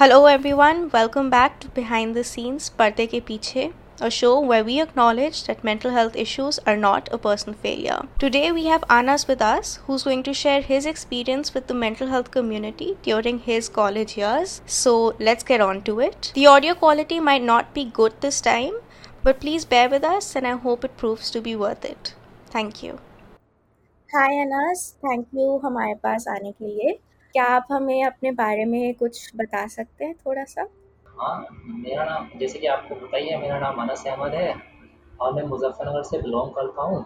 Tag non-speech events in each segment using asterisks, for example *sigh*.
Hello everyone, welcome back to Behind the Scenes Parde Ke Piche, a show where we acknowledge that mental health issues are not a personal failure. Today we have Anas with us who's going to share his experience with the mental health community during his college years. So let's get on to it. The audio quality might not be good this time, but please bear with us and I hope it proves to be worth it. Thank you. Hi Anas thank you हमारे पास आने के लिए क्या आप हमें अपने बारे में कुछ बता सकते हैं थोड़ा सा हाँ मेरा नाम जैसे कि आपको पता ही है मेरा नाम अनस अहमद है और मैं मुजफ्फरनगर से बिलोंग करता हूँ।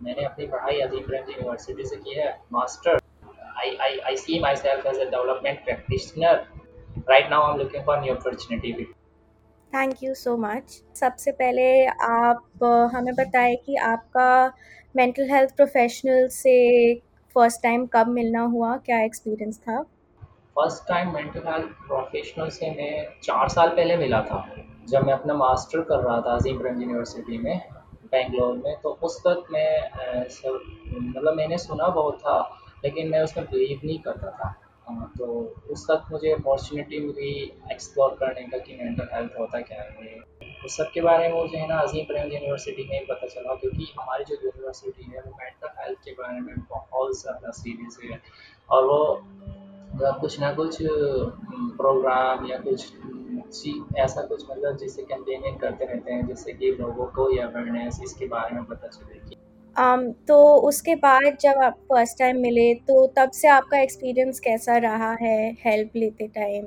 मैंने अपनी पढ़ाई अजीम प्रेम यूनिवर्सिटी से की है master I I I see myself as a development practitioner right now I am looking for new opportunity thank you so much सबसे पहले आप हमें बताएँ कि आपका मेंटल हेल्थ प्रोफेशनल से फ़र्स्ट टाइम कब मिलना हुआ? क्या एक्सपीरियंस था? First time mental health professional से मैं चार साल पहले मिला था। जब मैं अपना मास्टर कर रहा था अजीम प्रेम यूनिवर्सिटी में बेंगलोर में तो उस वक्त मैं मतलब मैंने सुना बहुत था, लेकिन मैं उसमें बिलीव नहीं करता था। तो उस वक्त मुझे अपॉर्चुनिटी मिली एक्सप्लोर करने का कि मेंटल हेल्थ होता क्या है। उस सब के बारे में मुझे है ना अजीम प्रेम यूनिवर्सिटी में पता चला क्योंकि हमारी जो यूनिवर्सिटी है वो मेंटल हेल्थ के बारे में बहुत ज़्यादा सीरियस है। और वो कुछ ना कुछ प्रोग्राम या कुछ चीज़ ऐसा कुछ मतलब जिससे कैंपेनिंग करते रहते हैं जिससे कि लोगों को ये अवेयरनेस इसके बारे में पता चले कि um, तो उसके बाद जब आप फ़र्स्ट टाइम मिले तो तब से आपका एक्सपीरियंस कैसा रहा है हेल्प लेते टाइम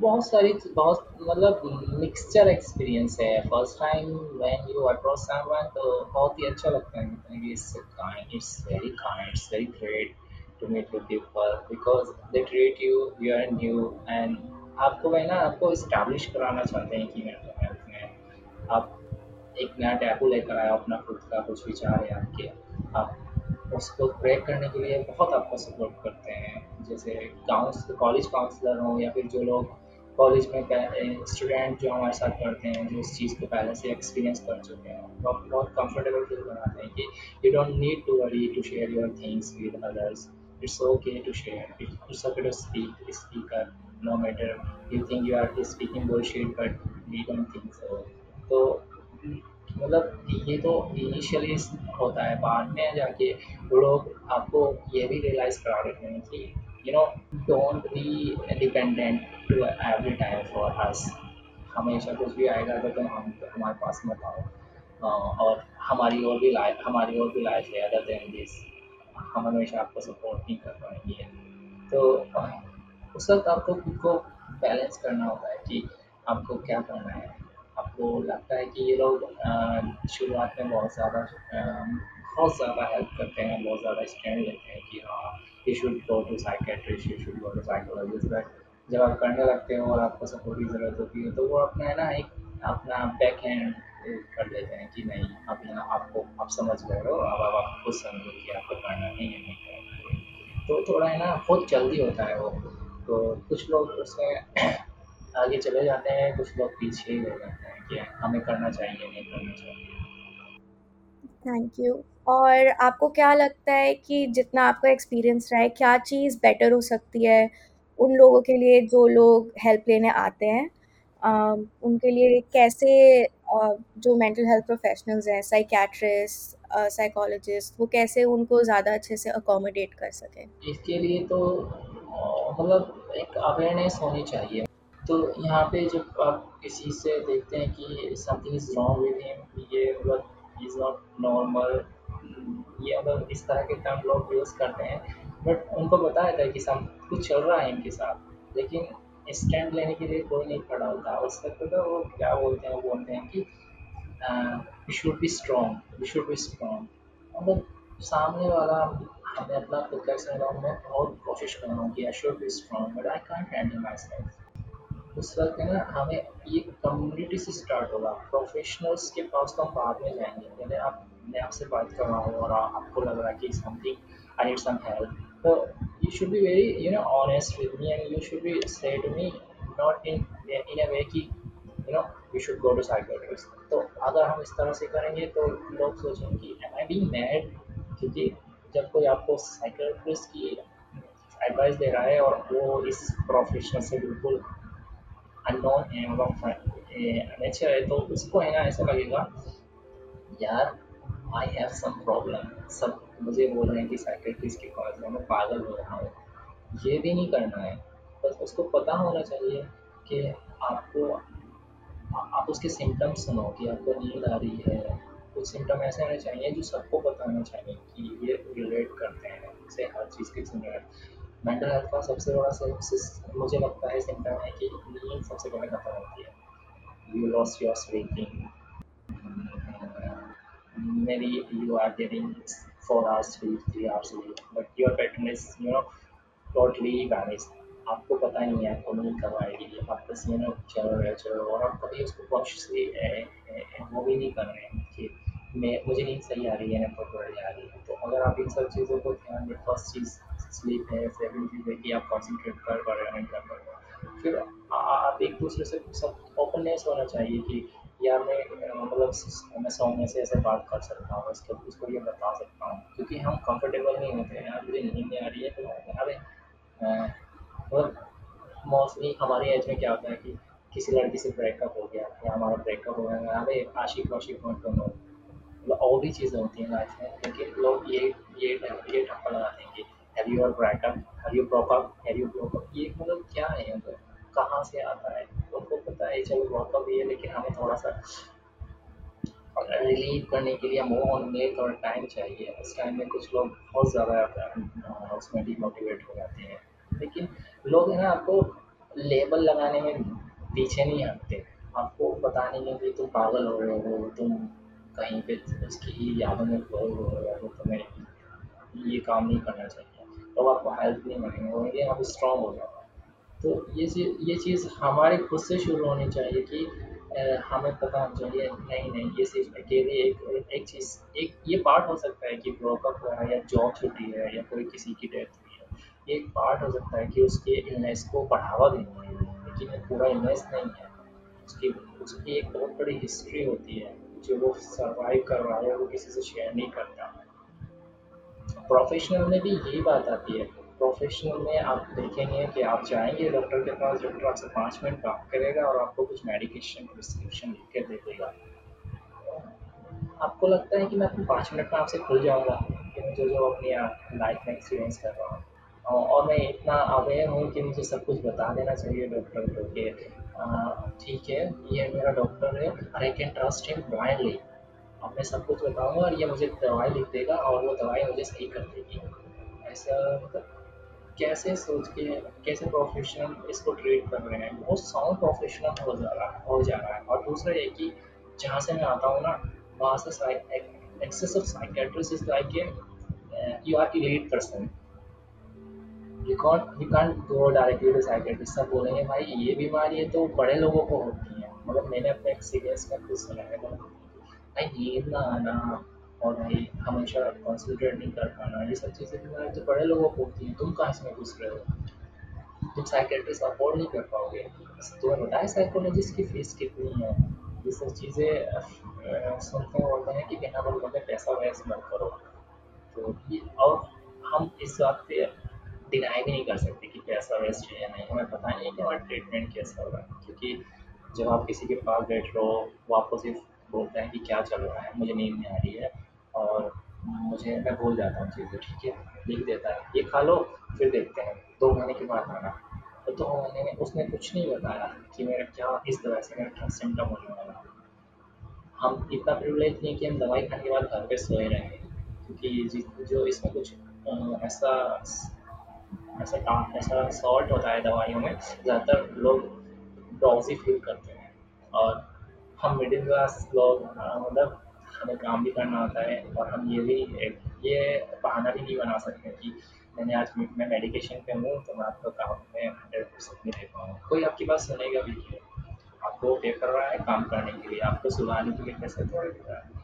बहुत सारी बहुत मतलब मिक्सचर एक्सपीरियंस है। First time when you approach someone तो बहुत ही अच्छा लगता है। मतलब it's kind it's very kind it's very great to meet with people because they treat you you are new and आपको है ना, आपको इस्टेब्लिश कराना चाहते हैं कि मेंटल हेल्थ में, आप एक नया टैबू लेकर आए अपना खुद का कुछ विचार है आपके, आप उसको ब्रेक करने के लिए बहुत आपको सपोर्ट करते हैं। जैसे काउंस कॉलेज काउंसलर हों या फिर जो लोग कॉलेज में स्टूडेंट जो हमारे साथ पढ़ते हैं, जो इस चीज़ को पहले से एक्सपीरियंस कर चुके हैं, वो आपको बहुत कंफर्टेबल फील बनाते हैं कि you don't need to worry to share your things with others it's okay to share it's okay to speak speaker no matter you think you are speaking bullshit but we don't think so तो मतलब ये तो initially होता है, बाद में जाके वो लोग आपको ये भी रियलाइज़ करा देते हैं कि you know don't be dependent to every time for us हमेशा कुछ भी आएगा तो तुम हम, हमारे पास मत आओ। और हमारी और भी लाइफ हमारी और भी लाइफ है अदर देन दिस हम हमेशा आपको सपोर्ट नहीं कर पाएँगे। तो उस वक्त आपको खुद को बैलेंस करना होता है कि आपको क्या करना है। आपको लगता है कि ये लोग शुरुआत में बहुत ज़्यादा बहुत ज़्यादा हेल्प करते हैं, बहुत ज़्यादा स्टैंड लेते हैं कि हाँ you should go to psychiatrist you should go to psychologist but जब आप करने लगते हो और आपको सपोर्ट की ज़रूरत होती है तो वो अपना है ना एक अपना बैक हैंड कर देते हैं कि नहीं अब ना आपको, आप समझ गए हो, अब आप खुद समझो कि आपको करना नहीं है नहीं करना तो थोड़ा है ना, बहुत जल्दी होता है वो। तो कुछ लोग उसमें *clears throat* आगे चले जाते हैं, कुछ लोग पीछे ही रह जाते हैं कि हमें करना चाहिए, नहीं करना चाहिए। थैंक यू और आपको क्या लगता है कि जितना आपका एक्सपीरियंस रहा है क्या चीज़ बेटर हो सकती है उन लोगों के लिए जो लोग हेल्प लेने आते हैं? अम, उनके लिए कैसे अ, जो मेंटल हेल्थ प्रोफेशनल्स हैं साइकेट्रिस्ट साइकोलॉजिस्ट वो कैसे उनको ज़्यादा अच्छे से अकोमोडेट कर सकें? इसके लिए तो मतलब एक अवेयरनेस होनी चाहिए। तो यहाँ पे जब आप किसी से देखते हैं कि something is wrong with him ये मतलब इज़ नॉट नॉर्मल ये मतलब इस तरह के टर्म लोग यूज़ करते हैं बट उनको रहता है कि सम कुछ चल रहा है इनके साथ, लेकिन स्टैंड लेने के लिए कोई नहीं खड़ा होता। उस वक्त तो वो क्या बोलते हैं, वो बोलते हैं कि we should be strong we should be strong मतलब सामने वाला, हमें अपना खुद का मैं बहुत कोशिश कर रहा हूँ कि I should be strong but I can't handle myself उस वक्त है ना, हमें ये कम्युनिटी से स्टार्ट होगा। प्रोफेशनल्स के पास तो हम बाद में जाएँगे। पहले आप, मैं आपसे बात कर रहा हूँ और आपको लग रहा है कि something I need some help तो you should be very you know honest with me and you should be say to me not in in a way कि you know you should go to psychiatrist तो अगर हम इस तरह से करेंगे तो लोग सोचेंगे कि एम आई बीइंग मैड क्योंकि जब कोई आपको साइकोट्रिस्ट की एडवाइस दे रहा है और वो इस प्रोफेशन से बिल्कुल अननोन है नेचर है तो उसको है ना ऐसा लगेगा यार आई हैव सम प्रॉब्लम सब मुझे बोल रहे हैं कि साइकेट्रिस्ट के पास मैं पागल हो रहा हूँ ये भी नहीं करना है बस उसको पता होना चाहिए कि आपको आप उसके सिम्टम्स सुनो कि आपको नींद आ रही है कुछ सिम्टम ऐसे होने चाहिए जो सबको बताना चाहिए कि ये रिलेट करते हैं जैसे हर चीज़ के सिम्टम मेंटल हेल्थ का सबसे बड़ा मुझे लगता है सिम्टम है कि नींद सबसे पहले खत्म होती है। You lose your sleeping maybe you are getting four hours sleep, three hours sleep, but your pattern is you know totally vanished. आपको पता नहीं है आपको नहीं कब आएगी। आप बस ये ना चलो रहे चलो और आप कभी उसको कॉन्शियसली वो भी नहीं कर रहे हैं कि मैं मुझे नींद सही आ रही है ना प्रॉपरली आ रही है। तो अगर आप इन सब चीज़ों को ध्यान दें फ़र्स्ट चीज़ स्लीप है सेकंड चीज़ है कि आप कॉन्सेंट्रेट कर पा रहे हैं कर रहे फिर आप एक दूसरे से सब ओपननेस होना चाहिए कि यार मैं मतलब मैं सोने से ऐसे बात कर सकता हूँ उसको उसको ये बता सकता हूँ। क्योंकि हम कंफर्टेबल नहीं होते हैं यार मुझे नींद आ रही है तो अरे मतलब मोस्टली हमारी एज में क्या होता है कि किसी लड़की से ब्रेकअप हो गया, या हमारा ब्रेकअप हो गया अरे आशिक वाशिक मत बनो मतलब और भी चीज़ें होती हैं लाइफ में, लेकिन लोग ये ये ये ठप्पा लगाते हैं कि have you breakup have you broke up have you broke up ये मतलब क्या है मतलब कहाँ से आता है? उनको पता है, चलो ब्रोकअप है लेकिन हमें थोड़ा सा रिलीव करने के लिए मूव ऑन में थोड़ा टाइम चाहिए। उस टाइम में कुछ लोग बहुत ज़्यादा उसमें डिमोटिवेट हो जाते हैं। लेकिन लोग है आपको लेबल लगाने में पीछे नहीं हटते आपको बताने में कि तुम पागल हो रहे हो, तुम कहीं पे उसकी यादों में हो रहे हो तुम्हें ये काम नहीं करना चाहिए। तो आपको हेल्थ नहीं मिलेंगे होंगे, आप स्ट्रॉन्ग हो जाओ तो ये चीज़ ये चीज़ हमारे खुद से शुरू होनी चाहिए कि हमें पता होना चाहिए, नहीं नहीं, ये चीज़ अकेले एक एक चीज़, एक ये पार्ट हो सकता है कि ब्रोकअप हुआ है या जॉब छुट्टी है या कोई किसी की डेथ हुई है। एक पार्ट हो सकता है कि उसके इलनेस को बढ़ावा देना है, लेकिन पूरा इलनेस नहीं है। उसकी उसकी एक बहुत बड़ी हिस्ट्री होती है, जो वो सर्वाइव कर रहा है, वो किसी से शेयर नहीं करता। प्रोफेशनल में भी यही बात आती है। प्रोफेशनल में आप देखेंगे कि आप जाएँगे डॉक्टर के पास डॉक्टर आपसे पाँच मिनट बात करेगा और आपको कुछ मेडिकेशन प्रिस्क्रिप्शन लिख के दे देगा। आपको लगता है कि मैं अपने पाँच मिनट में आपसे खुल जाऊँगा, कि मुझे जो अपनी लाइफ में एक्सपीरियंस कर रहा हूँ। और मैं इतना अवेयर हूँ कि मुझे सब कुछ बता देना चाहिए डॉक्टर को कि ठीक है, ये मेरा डॉक्टर है I can trust him blindly अब मैं सब कुछ बताऊँगा और ये मुझे दवाई लिख देगा और वो दवाई मुझे सही कर देगी। ऐसा मतलब कैसे सोच के, कैसे प्रोफेशनल इसको ट्रीट कर रहे हैं? बहुत साउंड प्रोफेशनल हो जा रहा, है हो जा रहा है। और दूसरा ये कि जहाँ से मैं आता हूँ ना, वहाँ से access of psychiatrist is like a you are elite person you can't you can't go directly to psychiatrist सब बोलेंगे, भाई, ये बीमारी है तो बड़े लोगों को होती है। मतलब मैंने अपने एक्सपीरियंस में कुछ सुना है। भाई नींद आना और भाई हमेशा कॉन्सेंट्रेट नहीं कर पाना, ये सब चीज़ें बीमारी तो बड़े लोगों को होती हैं, तुम कहाँ इसमें घुस रहे हो? तुम साइकेट्रिस्ट अफोर्ड नहीं कर पाओगे। तुम्हें बताए साइकोलॉजिस्ट की फ़ीस कितनी है? ये सब चीज़ें सुनते हैं बोलते हैं कि बिना बोल बोलते पैसा वेस्ट मत करो। तो ये, और हम इस बात पे डिनाई भी नहीं कर सकते कि पैसा वेस्ट है या नहीं। हमें पता नहीं है कि हमारा ट्रीटमेंट कैसा होगा, क्योंकि जब आप किसी के पास बैठ रहो वो आपको सिर्फ़ बोलते हैं कि क्या चल रहा है, मुझे नींद नहीं आ रही है और मुझे, मैं भूल जाता हूँ चीज़ें, ठीक है? लिख देता है, ये खा लो, फिर देखते हैं, दो महीने के बाद आना तो दो तो महीने में उसने कुछ नहीं बताया कि मेरा क्या, इस तरह से मेरा सिम्टम होने वाला हम इतना प्रिवलेज नहीं कि हम दवाई खाने के बाद घर पे सोए रहें, क्योंकि जो इसमें कुछ ऐसा ऐसा काम, ऐसा सॉल्ट होता है दवाइयों में, ज़्यादातर लोग ड्रॉजी फील करते हैं। और हम मिडिल क्लास लोग मतलब हमें काम भी करना होता है और हम ये भी, ये बहाना भी नहीं बना सकते कि मैंने आज मैं मेडिकेशन पे हूँ तो मैं आपको काम में हंड्रेड परसेंट नहीं दे पाऊँ। कोई आपकी बात सुनेगा भी नहीं आपको पे कर रहा है काम करने के लिए, आपको सुधारने के लिए पैसे थोड़े दे रहा है।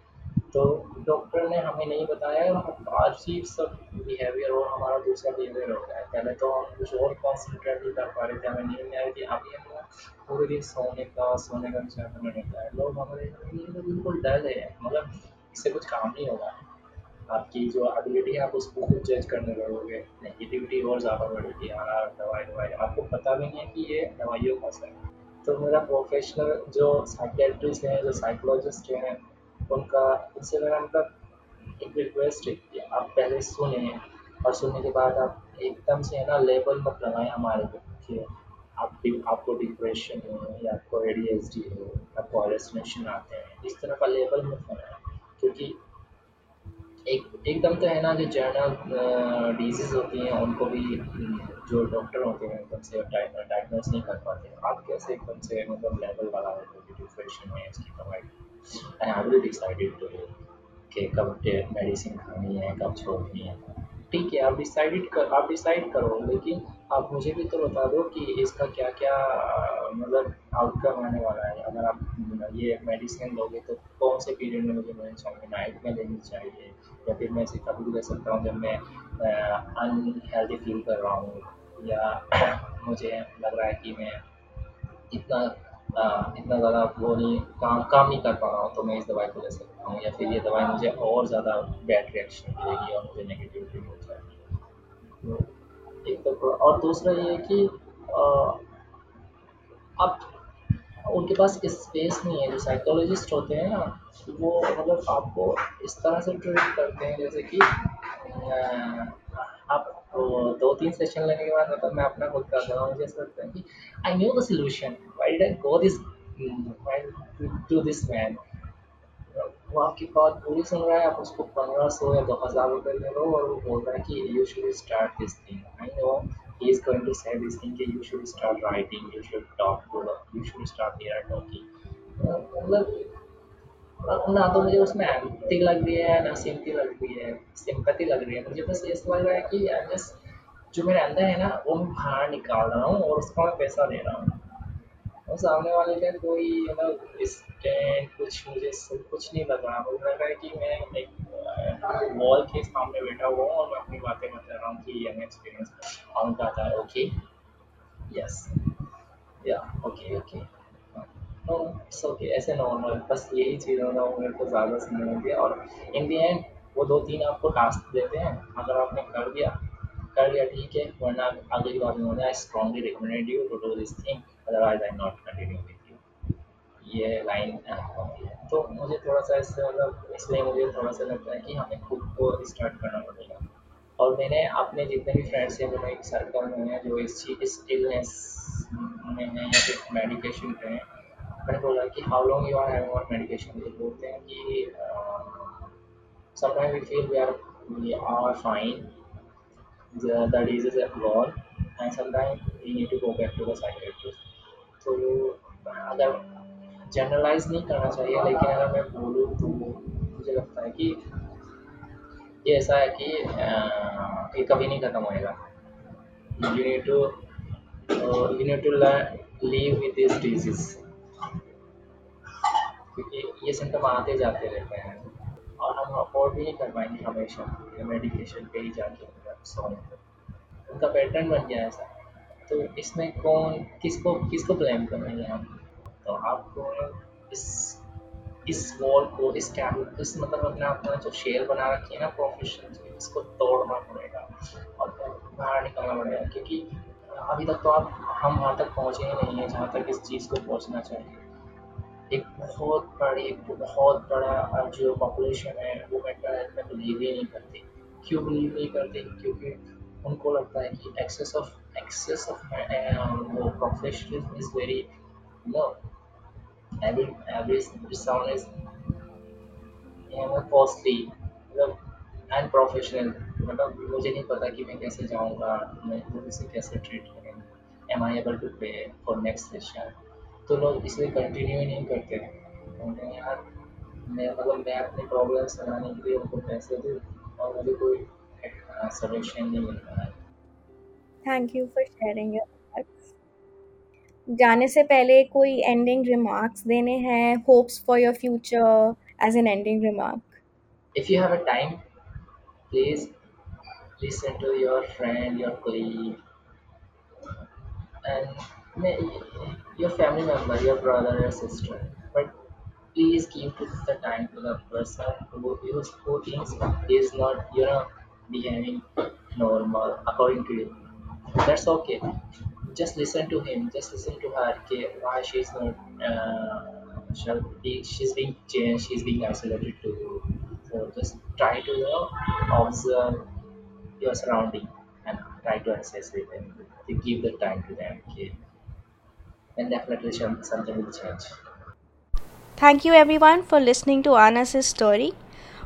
तो डॉक्टर ने हमें नहीं बताया आज ही सब बिहेवियर और हमारा दूसरा बिहेवियर हो गया है। पहले तो हम कुछ और कॉन्सेंट्रेट नहीं कर पा रहे थे, हमें नींद नहीं आ रही थी। अभी हमें पूरे दिन सोने का सोने का विचार करने लगता है। लोग हमारे बिल्कुल डल है मतलब इससे कुछ काम नहीं होगा। आपकी जो एबिलिटी है, आप उसको खुद जज करने लगोगे। नेगेटिविटी और ज़्यादा बढ़ेगी यार दवाई दवाई। आपको पता भी नहीं है कि ये दवाइयों का असर है। तो मेरा प्रोफेशनल जो साइकेट्रिस्ट हैं, जो साइकोलॉजिस्ट हैं उनका मेरा मतलब एक रिक्वेस्ट है कि आप पहले सुने और सुनने के बाद आप एकदम से है ना लेबल मत लगाएँ हमारे को कि आप आपको डिप्रेशन हो या आपको ए डी हो, आपको हॉलेसिनेशन आते हैं। इस तरह का लेबल मत लगाएँ, क्योंकि एक, एकदम तो है ना जो जर्नल डिज़ीज़ होती हैं, उनको भी, जो डॉक्टर होते हैं, एकदम से डायग्नोस नहीं कर पाते। आप कैसे एकदम से मतलब लेवल वाला है डिप्रेशन है, इसकी दवाई? आई हैव डिसाइडेड टू कि कब मेडिसिन खानी है, कब छोड़नी है। ठीक है, आप डिसाइडेड कर, आप डिसाइड करो, लेकिन आप मुझे भी तो बता दो कि इसका क्या क्या मतलब आउटकम आने वाला है। अगर आप, ये मेडिसिन लोगे तो कौन से पीरियड में मुझे लेनी चाहिए? नाइट में लेनी चाहिए, या फिर मैं इसे कभी भी ले सकता हूँ जब मैं अनहेल्दी फील कर रहा हूँ, या *clears throat* मुझे लग रहा है कि मैं इतना इतना ज़्यादा वो नहीं, काम काम नहीं कर पा रहा हूँ तो मैं इस दवाई को ले सकता हूँ, या फिर ये दवाई मुझे और ज़्यादा बैड रिएक्शन देगी और मुझे नेगेटिविटी हो जाएगी। तो एक तो और दूसरा ये कि अब उनके पास स्पेस नहीं है, जो साइकोलॉजिस्ट होते हैं ना, वो मतलब आपको इस तरह से ट्रीट करते हैं, जैसे कि आप दो तीन सेशन लेने के बाद मतलब मैं अपना खुद कर रहा हूँ जैसे लगता है कि I knew the solution why I go this to this man वो आपकी बात पूरी सुन रहा है, आप उसको पंद्रह सौ या दो हज़ार रुपये दे दो और वो बोल रहा है कि you should start this thing I know he is going to say this thing that you should start writing, you should talk to you should start mirror talking. मतलब ना तो मुझे उसमें एम्पति लग रही है, ना सिंपति लग रही है सिंपति लग रही है। मुझे बस ये समझ रहा है कि आई जस्ट जो मेरे अंदर है ना, वो मैं बाहर निकाल रहा हूँ और उसका मैं पैसा दे रहा हूँ। और सामने वाले का कोई मतलब स्टैंड कुछ मुझे कुछ नहीं लग। रहा मुझे लग रहा है कि मैं एक वॉल के सामने बैठा हुआ हूँ और मैं अपनी बातें बता रहा हूँ कि ये एक्सपीरियंस काउंट आता है। Okay yes yeah okay okay no it's okay ऐसे नॉर्मल बस यही चीज़ वो मेरे को ज़्यादा समझ होती है। और इन दी एंड वो दो तीन आपको टास्क देते हैं। अगर आपने कर दिया, कर लिया ठीक है, वरना अगली बार में होना I strongly recommended you to do this thing otherwise I not continue with you ये लाइन है तो मुझे थोड़ा सा इससे मतलब इसलिए मुझे थोड़ा सा लगता है कि हमें खुद को स्टार्ट करना पड़ेगा। और मैंने अपने जितने भी फ्रेंड्स हैं मेरे एक सर्कल में हैं, जो इस चीज़ इस इलनेस में हैं, या फिर मेडिकेशन पे हैं मैंने बोला कि how long you are having medication तो बोलते हैं कि sometime we feel we are we are fine the, the disease is gone and sometimes we need to go back to the psychiatrist. तो अगर जनरलाइज नहीं करना चाहिए लेकिन अगर मैं बोलूँ तो मुझे लगता है कि ये ऐसा है कि ये कभी नहीं ख़त्म होएगा। You need to you need to leave with this disease क्योंकि ये सिम्टम आते जाते रहते हैं। और हम अफोर्ड भी नहीं कर पाएँगे हमेशा। मेडिकेशन पे ही जाके उनका पैटर्न बन गया है ऐसा। तो इसमें कौन, किसको किसको ब्लेम करेंगे हम? तो आपको इस इस वॉल को, इस कैब इस मतलब अपने अपना जो शेयर बना रखी है ना प्रोफेशन इसको तोड़ना पड़ेगा। और बाहर निकलना पड़ेगा। क्योंकि अभी तक तो आप, हम वहाँ तक पहुँचे ही नहीं है जहाँ तक इस चीज़ को पहुँचना चाहिए। एक बहुत बड़ी बहुत बड़ा जो पॉपुलेशन है, वो मेंटल हेल्थ में बिलीव ही नहीं करती। क्यों बिलीव नहीं करते? क्योंकि उनको लगता है कि एक्सेस ऑफ़ एक्सेस ऑफ़ वो professionalism is very no sound is you know costly. मतलब अनप्रोफेशनल मतलब मुझे नहीं पता कि मैं कैसे जाऊँगा, मैं कैसे ट्रीट करेंगे। Am I able to pay for next session तो लोग इसलिए कंटिन्यू नहीं करते हैं। यार मैं मतलब मैं अपनी प्रॉब्लम्स बनाने के लिए उनको पैसे दूँ और मुझे कोई सॉल्यूशन नहीं मिल रहा है। Thank you for sharing your जाने से पहले कोई एंडिंग रिमार्क्स देने हैं hopes for your future as an ending remark if you have a time please listen to your friend your colleague. And your family member your brother or sister but please give the time to the person who, who, who is not you know behaving normal according to you. That's okay. Just listen to him. Just listen to her. Okay, why she's not uh, shall be, she's being changed. She's being isolated to you. So just try to you know, observe your surrounding and try to assess them. To give the time to them okay and definitely something will change Thank you everyone for listening to Anas's story.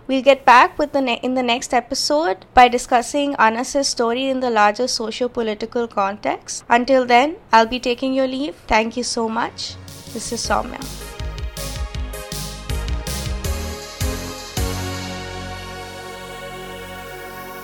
We'll get back with the ne- in the next episode by discussing Anas's story in the larger socio-political context. Until then, I'll be taking your leave. Thank you so much. This is Soumya.